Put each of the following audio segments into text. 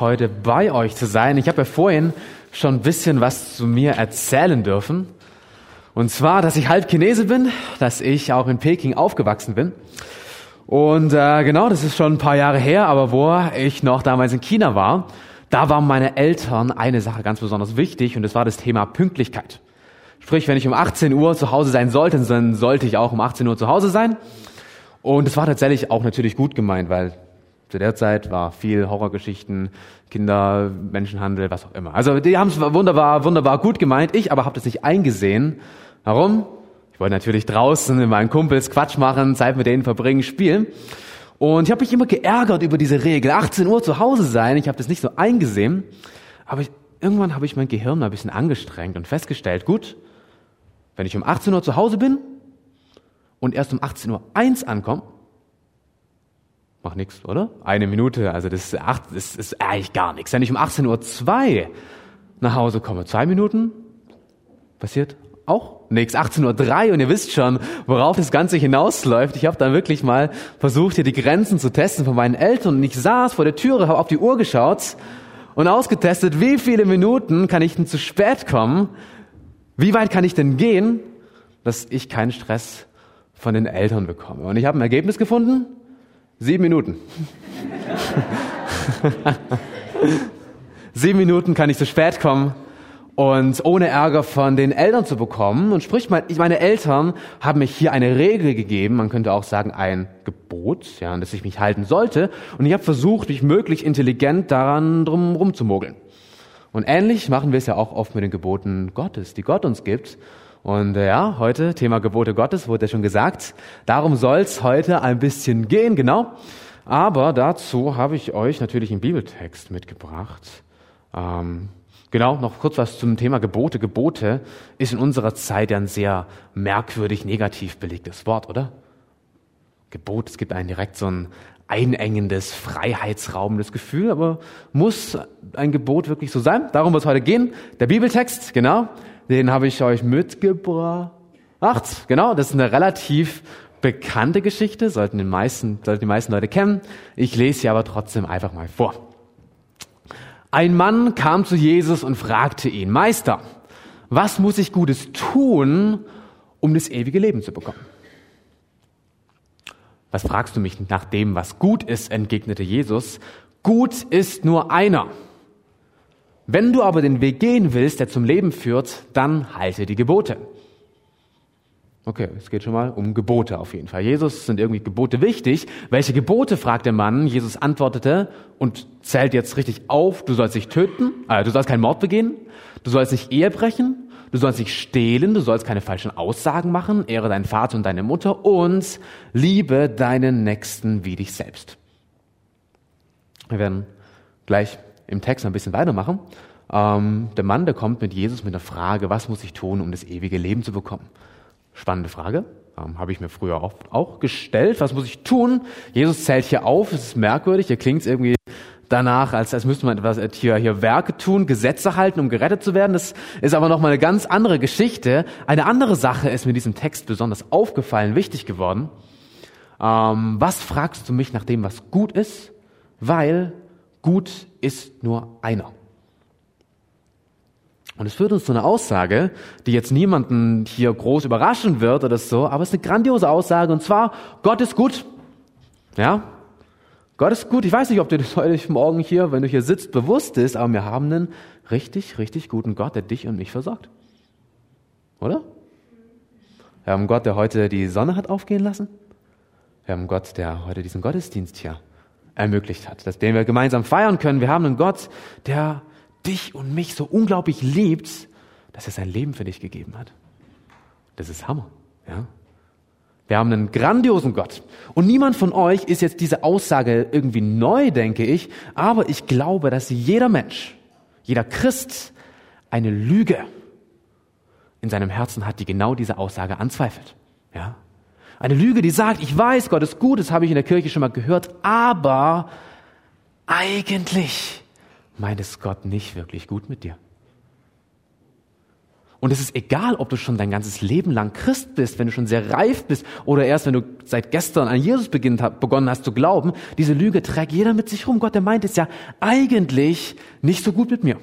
heute bei euch zu sein. Ich habe ja vorhin schon ein bisschen was zu mir erzählen dürfen. Und zwar, dass ich halb Chinese bin, dass ich auch in Peking aufgewachsen bin. Und äh, genau, das ist schon ein paar Jahre her, aber wo ich noch damals in China war, da waren meine Eltern eine Sache ganz besonders wichtig und das war das Thema Pünktlichkeit. Sprich, wenn ich um 18 Uhr zu Hause sein sollte, dann sollte ich auch um 18 Uhr zu Hause sein. Und es war tatsächlich auch natürlich gut gemeint, weil zu der Zeit war viel Horrorgeschichten, Kinder, Menschenhandel, was auch immer. Also die haben es wunderbar, wunderbar gut gemeint. Ich aber habe das nicht eingesehen. Warum? Ich wollte natürlich draußen mit meinen Kumpels Quatsch machen, Zeit mit denen verbringen, spielen. Und ich habe mich immer geärgert über diese Regel. 18 Uhr zu Hause sein. Ich habe das nicht so eingesehen. Aber ich, irgendwann habe ich mein Gehirn mal ein bisschen angestrengt und festgestellt, gut, wenn ich um 18 Uhr zu Hause bin und erst um 18 Uhr eins ankomme, Mach nichts, oder? Eine Minute, also das ist, acht, das ist eigentlich gar nichts. Wenn ich um 18.02 Uhr nach Hause komme, zwei Minuten, passiert auch nichts. 18.03 Uhr und ihr wisst schon, worauf das Ganze hinausläuft. Ich habe dann wirklich mal versucht, hier die Grenzen zu testen von meinen Eltern und ich saß vor der Türe, habe auf die Uhr geschaut und ausgetestet, wie viele Minuten kann ich denn zu spät kommen? Wie weit kann ich denn gehen, dass ich keinen Stress von den Eltern bekomme? Und ich habe ein Ergebnis gefunden, Sieben Minuten. Sieben Minuten kann ich zu spät kommen und ohne Ärger von den Eltern zu bekommen. Und sprich, meine Eltern haben mich hier eine Regel gegeben, man könnte auch sagen ein Gebot, ja, an das ich mich halten sollte. Und ich habe versucht, mich möglichst intelligent daran drum rumzumogeln. Und ähnlich machen wir es ja auch oft mit den Geboten Gottes, die Gott uns gibt. Und äh, ja, heute Thema Gebote Gottes wurde ja schon gesagt. Darum soll's heute ein bisschen gehen, genau. Aber dazu habe ich euch natürlich einen Bibeltext mitgebracht. Ähm, genau, noch kurz was zum Thema Gebote. Gebote ist in unserer Zeit ja ein sehr merkwürdig negativ belegtes Wort, oder? Gebot, es gibt einen direkt so ein einengendes, freiheitsraubendes Gefühl, aber muss ein Gebot wirklich so sein? Darum wird es heute gehen. Der Bibeltext, genau, den habe ich euch mitgebracht. Genau, das ist eine relativ bekannte Geschichte, sollten, die meisten, sollten die meisten Leute kennen. Ich lese sie aber trotzdem einfach mal vor. Ein Mann kam zu Jesus und fragte ihn, Meister, was muss ich Gutes tun, um das ewige Leben zu bekommen? Was fragst du mich nach dem, was gut ist, entgegnete Jesus. Gut ist nur einer. Wenn du aber den Weg gehen willst, der zum Leben führt, dann halte die Gebote. Okay, es geht schon mal um Gebote auf jeden Fall. Jesus sind irgendwie Gebote wichtig. Welche Gebote, fragt der Mann. Jesus antwortete und zählt jetzt richtig auf. Du sollst nicht töten, äh, du sollst keinen Mord begehen, du sollst nicht Ehe brechen, du sollst nicht stehlen, du sollst keine falschen Aussagen machen, ehre deinen Vater und deine Mutter und liebe deinen Nächsten wie dich selbst. Wir werden gleich im Text ein bisschen weitermachen. Ähm, der Mann, der kommt mit Jesus mit der Frage, was muss ich tun, um das ewige Leben zu bekommen? Spannende Frage. Ähm, Habe ich mir früher auch, auch gestellt. Was muss ich tun? Jesus zählt hier auf. Es ist merkwürdig. Hier klingt es irgendwie danach, als, als müsste man etwas, hier, hier Werke tun, Gesetze halten, um gerettet zu werden. Das ist aber nochmal eine ganz andere Geschichte. Eine andere Sache ist mir diesem Text besonders aufgefallen, wichtig geworden. Ähm, was fragst du mich nach dem, was gut ist? Weil gut ist nur einer. Und es führt uns zu einer Aussage, die jetzt niemanden hier groß überraschen wird oder so, aber es ist eine grandiose Aussage und zwar, Gott ist gut. Ja? Gott ist gut. Ich weiß nicht, ob dir das heute Morgen hier, wenn du hier sitzt, bewusst ist, aber wir haben einen richtig, richtig guten Gott, der dich und mich versorgt. Oder? Wir haben Gott, der heute die Sonne hat aufgehen lassen. Wir haben Gott, der heute diesen Gottesdienst hier ermöglicht hat, dass den wir gemeinsam feiern können. Wir haben einen Gott, der dich und mich so unglaublich liebt, dass er sein Leben für dich gegeben hat. Das ist Hammer. Ja? Wir haben einen grandiosen Gott. Und niemand von euch ist jetzt diese Aussage irgendwie neu, denke ich. Aber ich glaube, dass jeder Mensch, jeder Christ eine Lüge in seinem Herzen hat, die genau diese Aussage anzweifelt. Ja? Eine Lüge, die sagt, ich weiß, Gott ist gut, das habe ich in der Kirche schon mal gehört, aber eigentlich meint es Gott nicht wirklich gut mit dir. Und es ist egal, ob du schon dein ganzes Leben lang Christ bist, wenn du schon sehr reif bist oder erst wenn du seit gestern an Jesus begonnen hast zu glauben. Diese Lüge trägt jeder mit sich rum. Gott, der meint es ja eigentlich nicht so gut mit mir.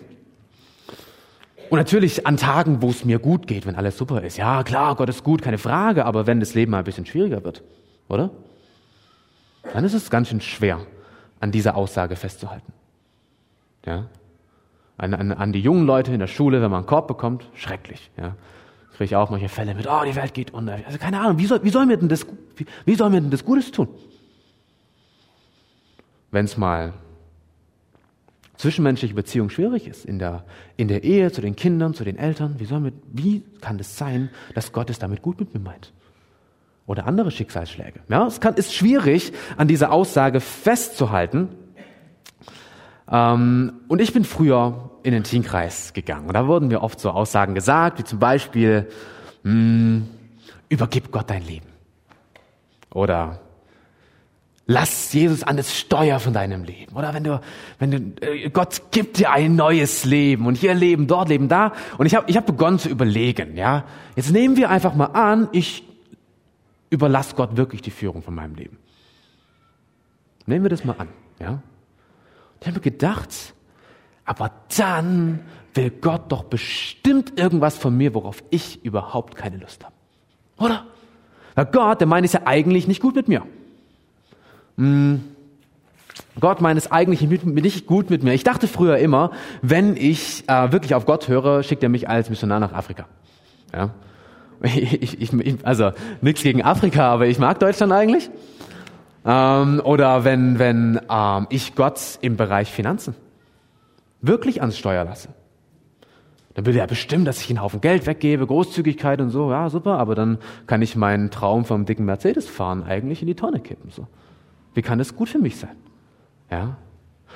Und natürlich an Tagen, wo es mir gut geht, wenn alles super ist. Ja, klar, Gott ist gut, keine Frage, aber wenn das Leben mal ein bisschen schwieriger wird, oder? Dann ist es ganz schön schwer, an dieser Aussage festzuhalten. Ja? An, an, an die jungen Leute in der Schule, wenn man einen Korb bekommt, schrecklich. Ja? Kriege ich auch manche Fälle mit, oh, die Welt geht unter. Also keine Ahnung, wie soll, wie soll mir denn das, wie, wie soll mir denn das Gutes tun? Wenn es mal zwischenmenschliche Beziehung schwierig ist, in der, in der Ehe, zu den Kindern, zu den Eltern, wie, soll mit, wie kann es sein, dass Gott es damit gut mit mir meint? Oder andere Schicksalsschläge. Ja, es kann, ist schwierig, an dieser Aussage festzuhalten. Ähm, und ich bin früher in den Teenkreis gegangen. Und da wurden mir oft so Aussagen gesagt, wie zum Beispiel, mh, hm, übergib Gott dein Leben. Oder Lass Jesus an das Steuer von deinem Leben. Oder wenn du, wenn du, äh, Gott gibt dir ein neues Leben und hier leben, dort leben, da. Und ich habe ich hab begonnen zu überlegen, ja. Jetzt nehmen wir einfach mal an, ich überlasse Gott wirklich die Führung von meinem Leben. Nehmen wir das mal an, ja. Ich habe gedacht, aber dann will Gott doch bestimmt irgendwas von mir, worauf ich überhaupt keine Lust habe. Oder? Weil Gott, der meint es ja eigentlich nicht gut mit mir. Hm, Gott meint es eigentlich nicht gut mit mir. Ich dachte früher immer, wenn ich äh, wirklich auf Gott höre, schickt er mich als Missionar nach Afrika. Ja? Ich, ich, ich, also nichts gegen Afrika, aber ich mag Deutschland eigentlich. Ähm, oder wenn, wenn ähm, ich Gott im Bereich Finanzen wirklich ans Steuer lasse. Dann will er bestimmen, dass ich einen Haufen Geld weggebe, Großzügigkeit und so. Ja, super, aber dann kann ich meinen Traum vom dicken Mercedes fahren eigentlich in die Tonne kippen. So. Wie kann das gut für mich sein? Ja?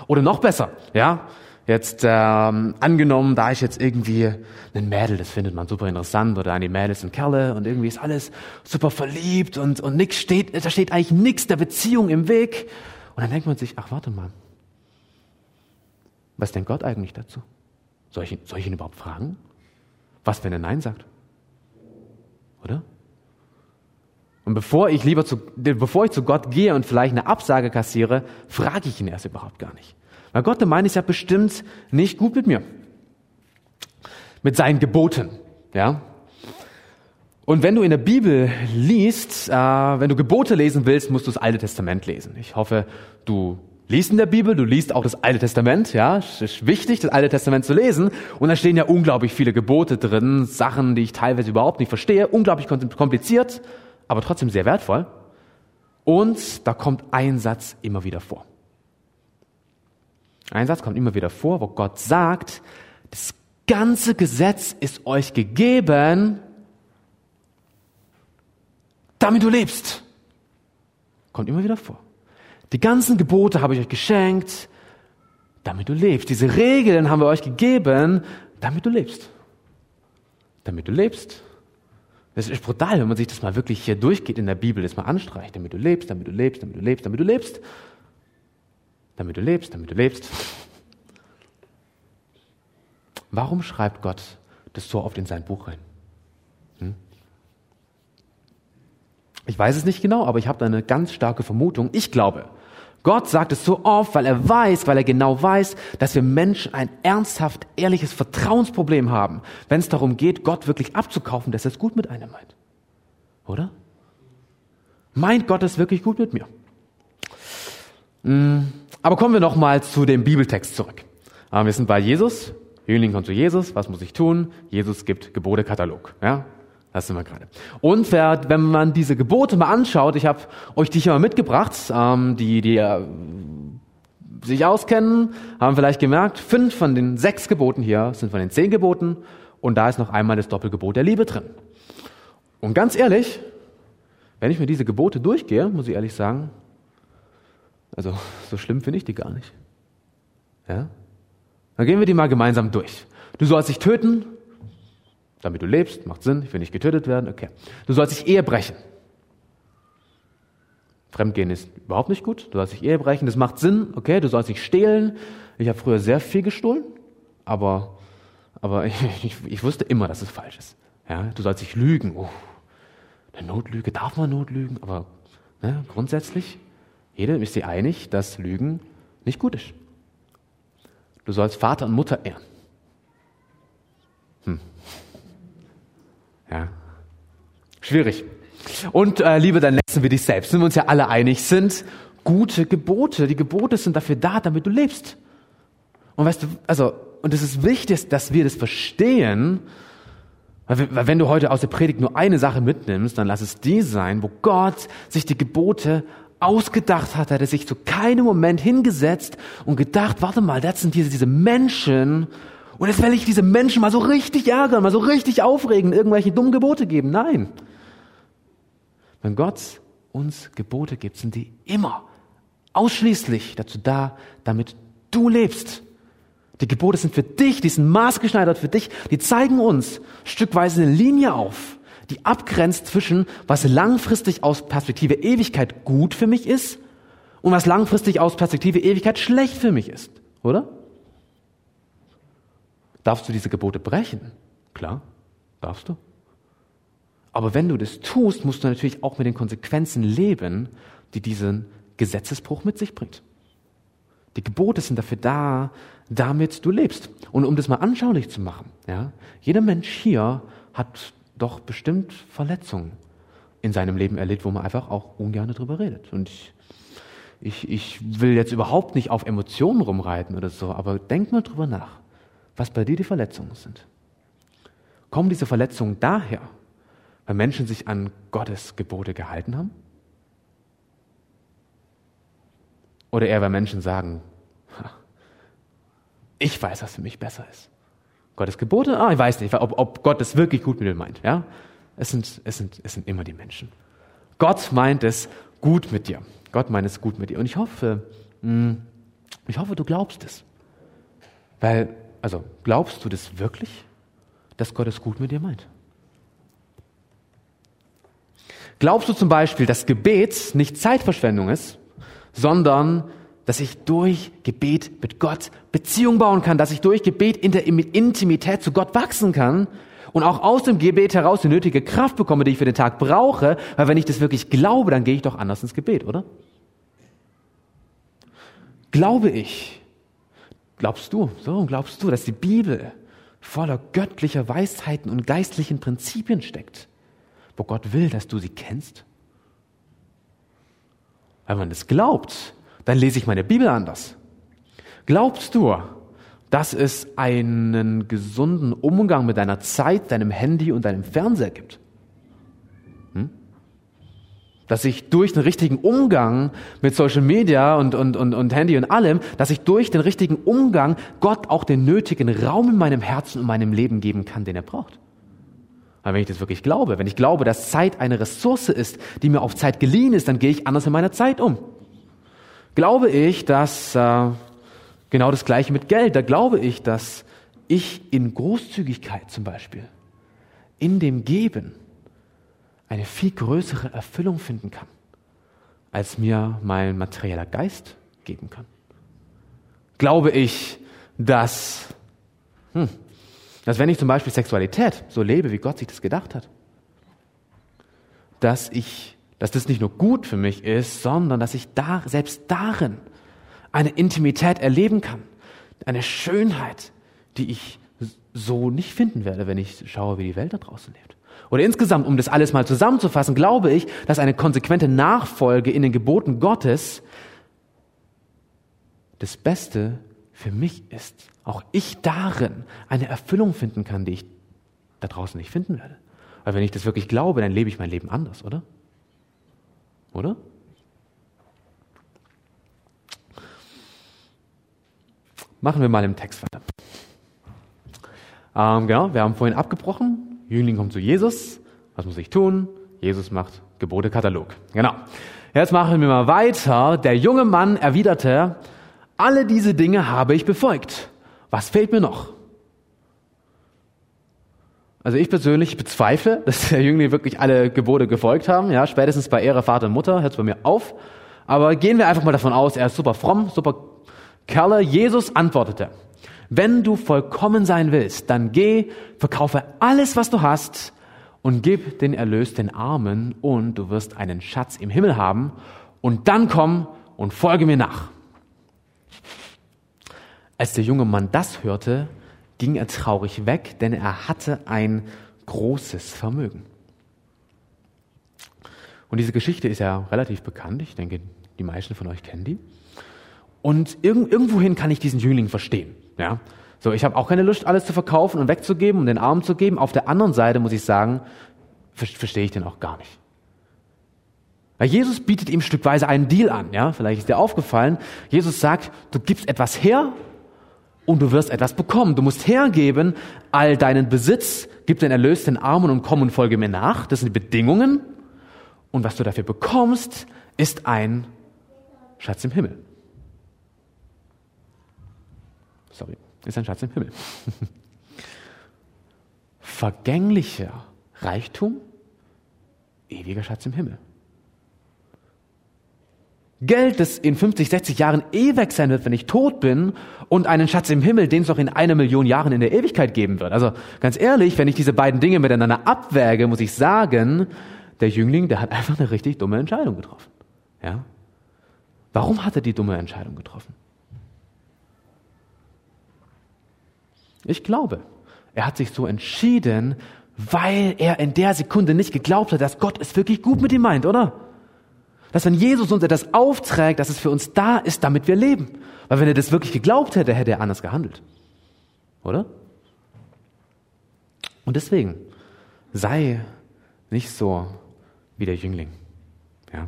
Oder noch besser, ja? Jetzt ähm, angenommen, da ich jetzt irgendwie einen Mädel, das findet man super interessant, oder eine Mädels und Kerle und irgendwie ist alles super verliebt und, und nix steht, da steht eigentlich nichts der Beziehung im Weg. Und dann denkt man sich, ach warte mal, was denkt Gott eigentlich dazu? Soll ich, soll ich ihn überhaupt fragen? Was, wenn er Nein sagt? Oder? Bevor ich lieber zu, bevor ich zu Gott gehe und vielleicht eine Absage kassiere, frage ich ihn erst überhaupt gar nicht. Weil Gott, der meint es ja bestimmt nicht gut mit mir. Mit seinen Geboten, ja. Und wenn du in der Bibel liest, äh, wenn du Gebote lesen willst, musst du das Alte Testament lesen. Ich hoffe, du liest in der Bibel, du liest auch das Alte Testament, ja. Es ist wichtig, das Alte Testament zu lesen. Und da stehen ja unglaublich viele Gebote drin, Sachen, die ich teilweise überhaupt nicht verstehe, unglaublich kompliziert aber trotzdem sehr wertvoll. Und da kommt ein Satz immer wieder vor. Ein Satz kommt immer wieder vor, wo Gott sagt, das ganze Gesetz ist euch gegeben, damit du lebst. Kommt immer wieder vor. Die ganzen Gebote habe ich euch geschenkt, damit du lebst. Diese Regeln haben wir euch gegeben, damit du lebst. Damit du lebst. Das ist brutal, wenn man sich das mal wirklich hier durchgeht in der Bibel, das mal anstreicht, damit du lebst, damit du lebst, damit du lebst, damit du lebst, damit du lebst, damit du lebst. Warum schreibt Gott das so oft in sein Buch rein? Hm? Ich weiß es nicht genau, aber ich habe da eine ganz starke Vermutung. Ich glaube, Gott sagt es so oft, weil er weiß, weil er genau weiß, dass wir Menschen ein ernsthaft ehrliches Vertrauensproblem haben, wenn es darum geht, Gott wirklich abzukaufen, dass er es gut mit einem meint. Oder? Meint Gott es wirklich gut mit mir? Hm, aber kommen wir nochmal zu dem Bibeltext zurück. Ah, wir sind bei Jesus. Jüngling kommt zu Jesus. Was muss ich tun? Jesus gibt Gebotekatalog. Ja? Das sind wir gerade. Und wenn man diese Gebote mal anschaut, ich habe euch die hier mal mitgebracht, ähm, die, die äh, sich auskennen, haben vielleicht gemerkt, fünf von den sechs Geboten hier sind von den zehn Geboten und da ist noch einmal das Doppelgebot der Liebe drin. Und ganz ehrlich, wenn ich mir diese Gebote durchgehe, muss ich ehrlich sagen, also so schlimm finde ich die gar nicht. Ja? Dann gehen wir die mal gemeinsam durch. Du sollst dich töten, damit du lebst, macht Sinn, ich will nicht getötet werden, okay. Du sollst dich Ehe brechen. Fremdgehen ist überhaupt nicht gut, du sollst dich Ehe brechen, das macht Sinn, okay, du sollst nicht stehlen. Ich habe früher sehr viel gestohlen, aber Aber ich, ich, ich wusste immer, dass es falsch ist. Ja, du sollst nicht lügen. Oh, eine Notlüge, darf man Notlügen? Aber ne, grundsätzlich, jeder ist sich einig, dass Lügen nicht gut ist. Du sollst Vater und Mutter ehren. Hm. Ja. Schwierig. Und äh, liebe deinen Nächsten wie dich selbst. Sind wir uns ja alle einig, sind gute Gebote. Die Gebote sind dafür da, damit du lebst. Und weißt du, also, und es ist wichtig, dass wir das verstehen, weil wenn du heute aus der Predigt nur eine Sache mitnimmst, dann lass es die sein, wo Gott sich die Gebote ausgedacht hat, hat er sich zu keinem Moment hingesetzt und gedacht, warte mal, das sind diese, diese Menschen, und jetzt will ich diese Menschen mal so richtig ärgern, mal so richtig aufregen, irgendwelche dummen Gebote geben. Nein. Wenn Gott uns Gebote gibt, sind die immer ausschließlich dazu da, damit du lebst. Die Gebote sind für dich, die sind maßgeschneidert für dich, die zeigen uns stückweise eine Linie auf, die abgrenzt zwischen, was langfristig aus Perspektive Ewigkeit gut für mich ist und was langfristig aus Perspektive Ewigkeit schlecht für mich ist, oder? Darfst du diese Gebote brechen? Klar, darfst du. Aber wenn du das tust, musst du natürlich auch mit den Konsequenzen leben, die diesen Gesetzesbruch mit sich bringt. Die Gebote sind dafür da, damit du lebst. Und um das mal anschaulich zu machen, ja, jeder Mensch hier hat doch bestimmt Verletzungen in seinem Leben erlebt, wo man einfach auch ungern darüber redet. Und ich, ich, ich will jetzt überhaupt nicht auf Emotionen rumreiten oder so, aber denk mal drüber nach, was bei dir die Verletzungen sind. Kommen diese Verletzungen daher, weil Menschen sich an Gottes Gebote gehalten haben? Oder eher, weil Menschen sagen, ich weiß, was für mich besser ist. Gottes Gebote? Ah, ich weiß nicht, ob, ob Gott es wirklich gut mit mir meint. Ja? Es, sind, es, sind, es sind immer die Menschen. Gott meint es gut mit dir. Gott meint es gut mit dir. Und ich hoffe, hm, ich hoffe, du glaubst es. Weil, also, glaubst du das wirklich, dass Gott es gut mit dir meint? Glaubst du zum Beispiel, dass Gebet nicht Zeitverschwendung ist, sondern dass ich durch Gebet mit Gott Beziehung bauen kann, dass ich durch Gebet in der Intimität zu Gott wachsen kann und auch aus dem Gebet heraus die nötige Kraft bekomme, die ich für den Tag brauche, weil wenn ich das wirklich glaube, dann gehe ich doch anders ins Gebet, oder? Glaube ich, glaubst du, so glaubst du, dass die Bibel voller göttlicher Weisheiten und geistlichen Prinzipien steckt, wo Gott will, dass du sie kennst? Wenn man das glaubt, dann lese ich meine Bibel anders. Glaubst du, dass es einen gesunden Umgang mit deiner Zeit, deinem Handy und deinem Fernseher gibt? Dass ich durch den richtigen Umgang mit Social Media und, und, und, und Handy und allem, dass ich durch den richtigen Umgang Gott auch den nötigen Raum in meinem Herzen und meinem Leben geben kann, den er braucht. Weil wenn ich das wirklich glaube, wenn ich glaube, dass Zeit eine Ressource ist, die mir auf Zeit geliehen ist, dann gehe ich anders in meiner Zeit um glaube ich, dass äh, genau das gleiche mit Geld, da glaube ich, dass ich in Großzügigkeit zum Beispiel, in dem Geben, eine viel größere Erfüllung finden kann, als mir mein materieller Geist geben kann. Glaube ich, dass, hm, dass wenn ich zum Beispiel Sexualität so lebe, wie Gott sich das gedacht hat, dass ich dass das nicht nur gut für mich ist, sondern dass ich da, selbst darin eine Intimität erleben kann, eine Schönheit, die ich so nicht finden werde, wenn ich schaue, wie die Welt da draußen lebt. Oder insgesamt, um das alles mal zusammenzufassen, glaube ich, dass eine konsequente Nachfolge in den Geboten Gottes das Beste für mich ist. Auch ich darin eine Erfüllung finden kann, die ich da draußen nicht finden werde. Weil wenn ich das wirklich glaube, dann lebe ich mein Leben anders, oder? Oder? Machen wir mal im Text weiter. Ähm, genau, wir haben vorhin abgebrochen. Jüngling kommt zu Jesus. Was muss ich tun? Jesus macht Gebotekatalog. Genau. Jetzt machen wir mal weiter. Der junge Mann erwiderte, alle diese Dinge habe ich befolgt. Was fehlt mir noch? Also ich persönlich bezweifle, dass der Jüngling wirklich alle Gebote gefolgt haben. Ja, spätestens bei Ehre Vater und Mutter hört es bei mir auf. Aber gehen wir einfach mal davon aus, er ist super fromm, super Kerle, Jesus antwortete, wenn du vollkommen sein willst, dann geh, verkaufe alles, was du hast und gib den Erlös den Armen und du wirst einen Schatz im Himmel haben und dann komm und folge mir nach. Als der junge Mann das hörte, ging er traurig weg, denn er hatte ein großes Vermögen. Und diese Geschichte ist ja relativ bekannt. Ich denke, die meisten von euch kennen die. Und irg irgendwohin kann ich diesen Jüngling verstehen. Ja? So, ich habe auch keine Lust, alles zu verkaufen und wegzugeben und den Armen zu geben. Auf der anderen Seite muss ich sagen, ver verstehe ich den auch gar nicht. Weil Jesus bietet ihm stückweise einen Deal an. Ja? Vielleicht ist dir aufgefallen. Jesus sagt, du gibst etwas her und du wirst etwas bekommen. Du musst hergeben all deinen Besitz, gib den Erlös den Armen und komm und folge mir nach. Das sind die Bedingungen. Und was du dafür bekommst, ist ein Schatz im Himmel. Sorry, ist ein Schatz im Himmel. Vergänglicher Reichtum, ewiger Schatz im Himmel. Geld, das in 50, 60 Jahren eh weg sein wird, wenn ich tot bin, und einen Schatz im Himmel, den es noch in einer Million Jahren in der Ewigkeit geben wird. Also ganz ehrlich, wenn ich diese beiden Dinge miteinander abwäge, muss ich sagen, der Jüngling, der hat einfach eine richtig dumme Entscheidung getroffen. Ja? Warum hat er die dumme Entscheidung getroffen? Ich glaube, er hat sich so entschieden, weil er in der Sekunde nicht geglaubt hat, dass Gott es wirklich gut mit ihm meint, oder? Dass wenn Jesus uns etwas aufträgt, dass es für uns da ist, damit wir leben. Weil wenn er das wirklich geglaubt hätte, hätte er anders gehandelt. Oder? Und deswegen, sei nicht so wie der Jüngling. Ja?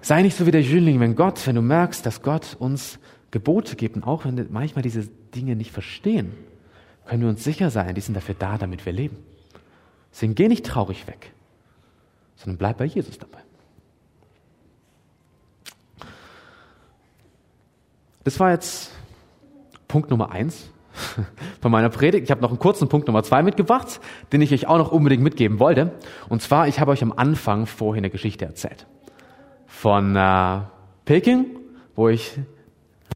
Sei nicht so wie der Jüngling, wenn Gott, wenn du merkst, dass Gott uns Gebote gibt und auch wenn manchmal diese Dinge nicht verstehen, können wir uns sicher sein, die sind dafür da, damit wir leben. Deswegen geh nicht traurig weg, sondern bleib bei Jesus dabei. Das war jetzt Punkt Nummer eins von meiner Predigt. Ich habe noch einen kurzen Punkt Nummer zwei mitgebracht, den ich euch auch noch unbedingt mitgeben wollte. Und zwar, ich habe euch am Anfang vorhin eine Geschichte erzählt. Von äh, Peking, wo ich,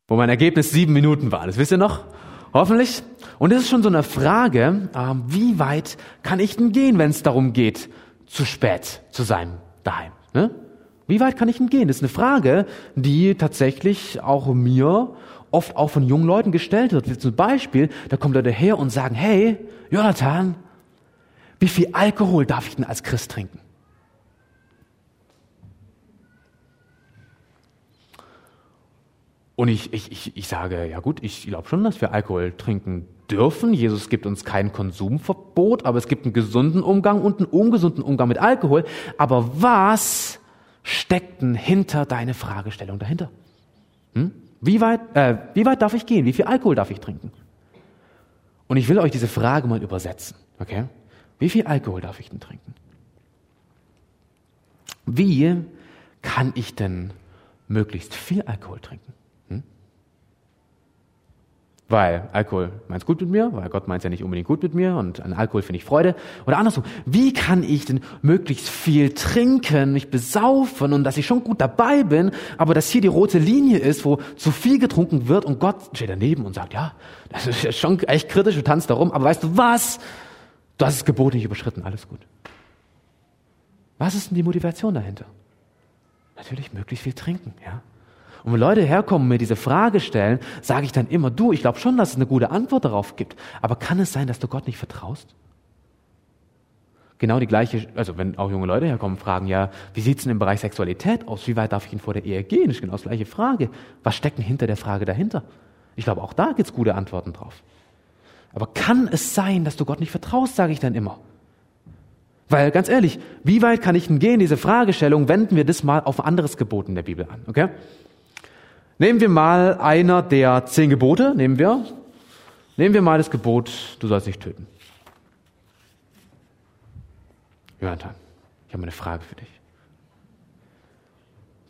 wo mein Ergebnis sieben Minuten war. Das wisst ihr noch? Hoffentlich. Und das ist schon so eine Frage, äh, wie weit kann ich denn gehen, wenn es darum geht, zu spät zu sein daheim? Ne? Wie weit kann ich denn gehen? Das ist eine Frage, die tatsächlich auch mir oft auch von jungen Leuten gestellt wird. Wie zum Beispiel, da kommen Leute her und sagen, hey, Jonathan, wie viel Alkohol darf ich denn als Christ trinken? Und ich, ich, ich, ich sage, ja gut, ich glaube schon, dass wir Alkohol trinken dürfen. Jesus gibt uns kein Konsumverbot, aber es gibt einen gesunden Umgang und einen ungesunden Umgang mit Alkohol. Aber was steckt denn hinter deine Fragestellung dahinter? Hm? Wie weit, äh, wie weit darf ich gehen? Wie viel Alkohol darf ich trinken? Und ich will euch diese Frage mal übersetzen. Okay? Wie viel Alkohol darf ich denn trinken? Wie kann ich denn möglichst viel Alkohol trinken? Weil Alkohol meint es gut mit mir, weil Gott meint es ja nicht unbedingt gut mit mir und an Alkohol finde ich Freude. Oder andersrum, wie kann ich denn möglichst viel trinken, mich besaufen und dass ich schon gut dabei bin, aber dass hier die rote Linie ist, wo zu viel getrunken wird und Gott steht daneben und sagt, ja, das ist schon echt kritisch, du tanzt darum, aber weißt du was? Du hast das Gebot nicht überschritten, alles gut. Was ist denn die Motivation dahinter? Natürlich möglichst viel trinken, ja. Und wenn Leute herkommen und mir diese Frage stellen, sage ich dann immer, du, ich glaube schon, dass es eine gute Antwort darauf gibt. Aber kann es sein, dass du Gott nicht vertraust? Genau die gleiche, also wenn auch junge Leute herkommen, fragen, ja, wie sieht es denn im Bereich Sexualität aus? Wie weit darf ich ihn vor der Ehe gehen? Das ist genau die gleiche Frage. Was steckt denn hinter der Frage dahinter? Ich glaube, auch da gibt es gute Antworten drauf. Aber kann es sein, dass du Gott nicht vertraust, sage ich dann immer. Weil ganz ehrlich, wie weit kann ich denn gehen, diese Fragestellung, wenden wir das mal auf anderes Gebot in der Bibel an, okay? Nehmen wir mal einer der zehn Gebote, nehmen wir. Nehmen wir mal das Gebot, du sollst nicht töten. Jonathan, ich habe eine Frage für dich.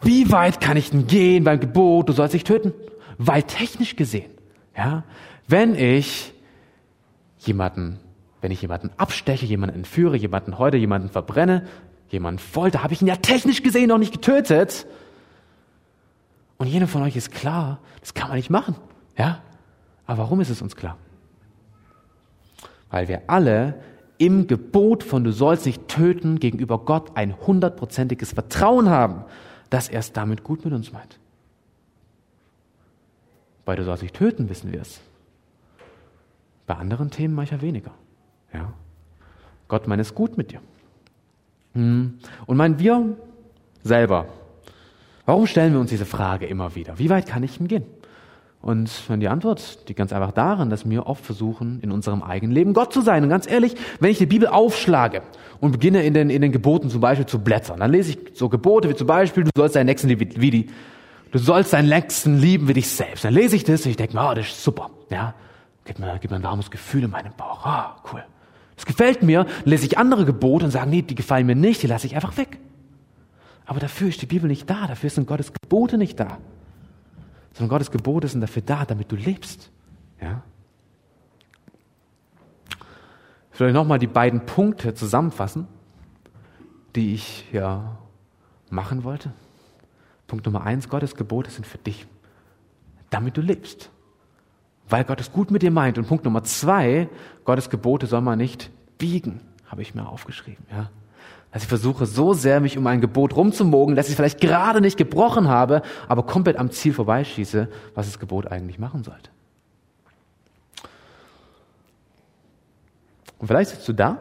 Wie weit kann ich denn gehen beim Gebot, du sollst nicht töten? Weil technisch gesehen, ja, wenn ich jemanden, wenn ich jemanden absteche, jemanden entführe, jemanden heute, jemanden verbrenne, jemanden folter, habe ich ihn ja technisch gesehen noch nicht getötet. Und jedem von euch ist klar, das kann man nicht machen. Ja? Aber warum ist es uns klar? Weil wir alle im Gebot von du sollst nicht töten gegenüber Gott ein hundertprozentiges Vertrauen haben, dass er es damit gut mit uns meint. Bei du sollst nicht töten, wissen wir es. Bei anderen Themen manchmal weniger. Ja. Gott meint es gut mit dir. Hm. Und meinen wir selber, warum stellen wir uns diese Frage immer wieder? Wie weit kann ich ihm gehen? Und die Antwort, die ganz einfach darin, dass wir oft versuchen, in unserem eigenen Leben Gott zu sein. Und ganz ehrlich, wenn ich die Bibel aufschlage und beginne in den, in den Geboten zum Beispiel zu blättern, dann lese ich so Gebote wie zum Beispiel, du sollst deinen Nächsten lieben wie die, du sollst deinen Nächsten lieben wie dich selbst. Dann lese ich das und ich denke, oh, das ist super, ja. Gib mir, gib mir ein warmes Gefühl in meinem Bauch. Ah, oh, cool. Das gefällt mir, dann lese ich andere Gebote und sage, nee, die gefallen mir nicht, die lasse ich einfach weg. Aber dafür ist die Bibel nicht da, dafür sind Gottes Gebote nicht da sondern Gottes Gebote sind dafür da, damit du lebst. Ja? Euch nochmal die beiden Punkte zusammenfassen, die ich ja machen wollte. Punkt Nummer eins, Gottes Gebote sind für dich, damit du lebst. Weil Gott es gut mit dir meint. Und Punkt Nummer zwei, Gottes Gebote soll man nicht biegen, habe ich mir aufgeschrieben. Ja? Dass ich versuche so sehr mich um ein Gebot rumzumogen, dass ich vielleicht gerade nicht gebrochen habe, aber komplett am Ziel vorbeischieße, was das Gebot eigentlich machen sollte. Und vielleicht sitzt du da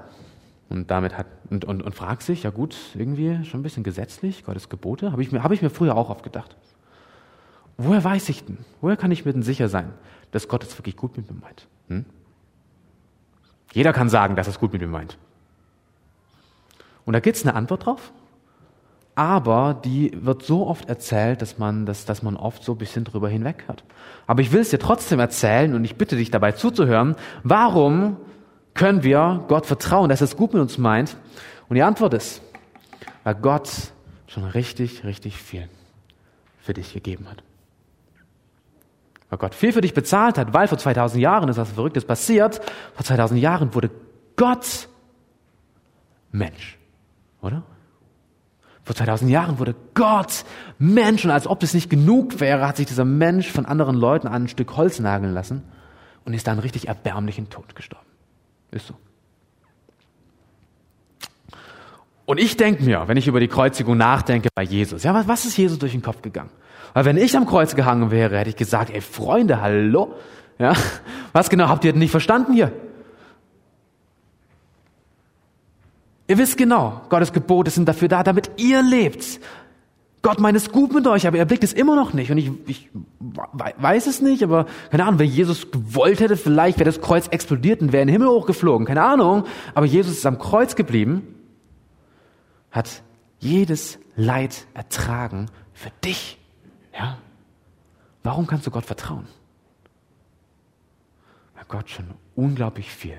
und damit hat und, und, und fragst dich, ja gut, irgendwie schon ein bisschen gesetzlich, Gottes Gebote, habe ich, mir, hab ich mir früher auch oft gedacht. Woher weiß ich denn? Woher kann ich mir denn sicher sein, dass Gott es wirklich gut mit mir meint? Hm? Jeder kann sagen, dass es gut mit mir meint. Und da gibt es eine Antwort drauf, aber die wird so oft erzählt, dass man, dass, dass man oft so ein bisschen drüber hinweg hat. Aber ich will es dir trotzdem erzählen und ich bitte dich dabei zuzuhören. Warum können wir Gott vertrauen, dass er es gut mit uns meint? Und die Antwort ist, weil Gott schon richtig, richtig viel für dich gegeben hat. Weil Gott viel für dich bezahlt hat, weil vor 2000 Jahren ist was Verrücktes passiert. Vor 2000 Jahren wurde Gott Mensch. Oder? Vor 2000 Jahren wurde Gott Mensch und als ob das nicht genug wäre, hat sich dieser Mensch von anderen Leuten an ein Stück Holz nageln lassen und ist dann richtig erbärmlichen Tod gestorben. Ist so. Und ich denke mir, wenn ich über die Kreuzigung nachdenke bei Jesus, ja, was, was ist Jesus durch den Kopf gegangen? Weil wenn ich am Kreuz gehangen wäre, hätte ich gesagt, ey Freunde, hallo? Ja, was genau habt ihr denn nicht verstanden hier? Ihr wisst genau, Gottes Gebote sind dafür da, damit ihr lebt. Gott meint es gut mit euch, aber er blickt es immer noch nicht. Und ich, ich weiß es nicht, aber keine Ahnung, wenn Jesus gewollt hätte, vielleicht wäre das Kreuz explodiert und wäre in den Himmel hochgeflogen. Keine Ahnung. Aber Jesus ist am Kreuz geblieben, hat jedes Leid ertragen für dich. Ja? Warum kannst du Gott vertrauen? Weil Gott schon unglaublich viel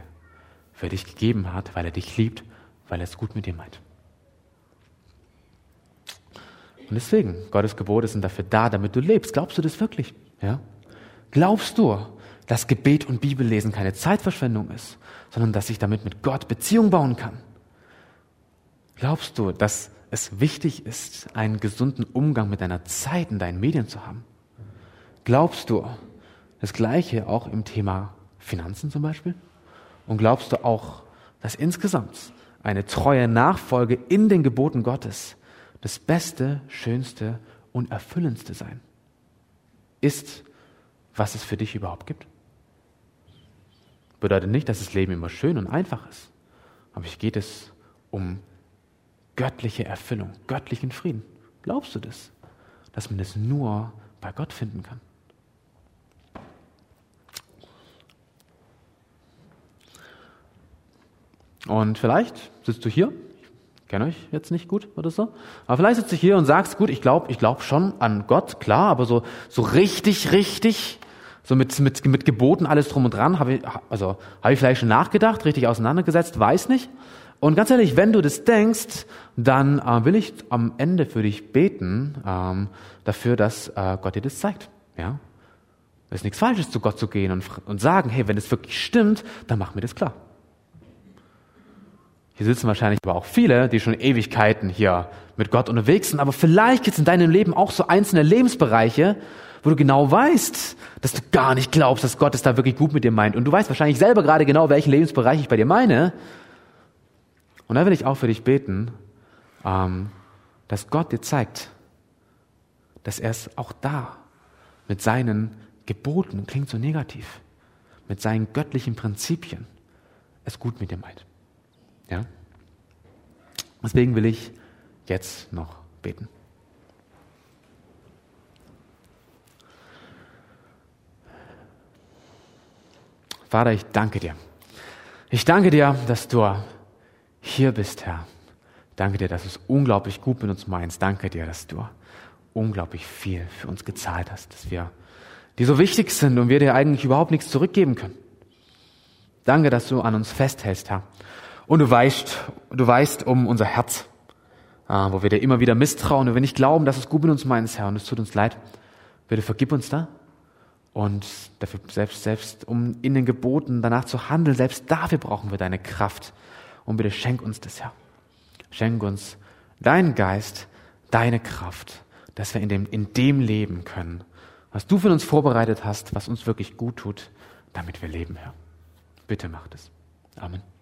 für dich gegeben hat, weil er dich liebt weil er es gut mit dir meint. Und deswegen, Gottes Gebote sind dafür da, damit du lebst. Glaubst du das wirklich? Ja? Glaubst du, dass Gebet und Bibellesen keine Zeitverschwendung ist, sondern dass ich damit mit Gott Beziehung bauen kann? Glaubst du, dass es wichtig ist, einen gesunden Umgang mit deiner Zeit in deinen Medien zu haben? Glaubst du das Gleiche auch im Thema Finanzen zum Beispiel? Und glaubst du auch, dass insgesamt eine treue Nachfolge in den Geboten Gottes das Beste, Schönste und Erfüllendste sein ist, was es für dich überhaupt gibt. Bedeutet nicht, dass das Leben immer schön und einfach ist, aber hier geht es um göttliche Erfüllung, göttlichen Frieden. Glaubst du das? Dass man das nur bei Gott finden kann? Und vielleicht sitzt du hier, ich kenne euch jetzt nicht gut oder so, aber vielleicht sitzt du hier und sagst, gut, ich glaube ich glaub schon an Gott, klar, aber so, so richtig, richtig, so mit, mit, mit Geboten, alles drum und dran, habe ich, also, habe ich vielleicht schon nachgedacht, richtig auseinandergesetzt, weiß nicht. Und ganz ehrlich, wenn du das denkst, dann äh, will ich am Ende für dich beten, ähm, dafür, dass äh, Gott dir das zeigt. Ja? Es ist nichts Falsches, zu Gott zu gehen und, und sagen, hey, wenn es wirklich stimmt, dann mach mir das klar. Hier sitzen wahrscheinlich aber auch viele, die schon Ewigkeiten hier mit Gott unterwegs sind. Aber vielleicht gibt es in deinem Leben auch so einzelne Lebensbereiche, wo du genau weißt, dass du gar nicht glaubst, dass Gott es da wirklich gut mit dir meint. Und du weißt wahrscheinlich selber gerade genau, welchen Lebensbereich ich bei dir meine. Und da will ich auch für dich beten, ähm, dass Gott dir zeigt, dass er es auch da mit seinen Geboten, klingt so negativ, mit seinen göttlichen Prinzipien es gut mit dir meint. Ja? Deswegen will ich jetzt noch beten. Vater, ich danke dir. Ich danke dir, dass du hier bist, Herr. Danke dir, dass du es unglaublich gut mit uns meinst. Danke dir, dass du unglaublich viel für uns gezahlt hast, dass wir die so wichtig sind und wir dir eigentlich überhaupt nichts zurückgeben können. Danke, dass du an uns festhältst, Herr. Und du weißt, du weißt um unser Herz, äh, wo wir dir immer wieder misstrauen und wir nicht glauben, dass es gut mit uns meinst, Herr, und es tut uns leid. Bitte vergib uns da. Und dafür selbst, selbst um in den Geboten danach zu handeln, selbst dafür brauchen wir deine Kraft. Und bitte schenk uns das, Herr. Schenk uns deinen Geist, deine Kraft, dass wir in dem, in dem leben können, was du für uns vorbereitet hast, was uns wirklich gut tut, damit wir leben, Herr. Bitte mach es. Amen.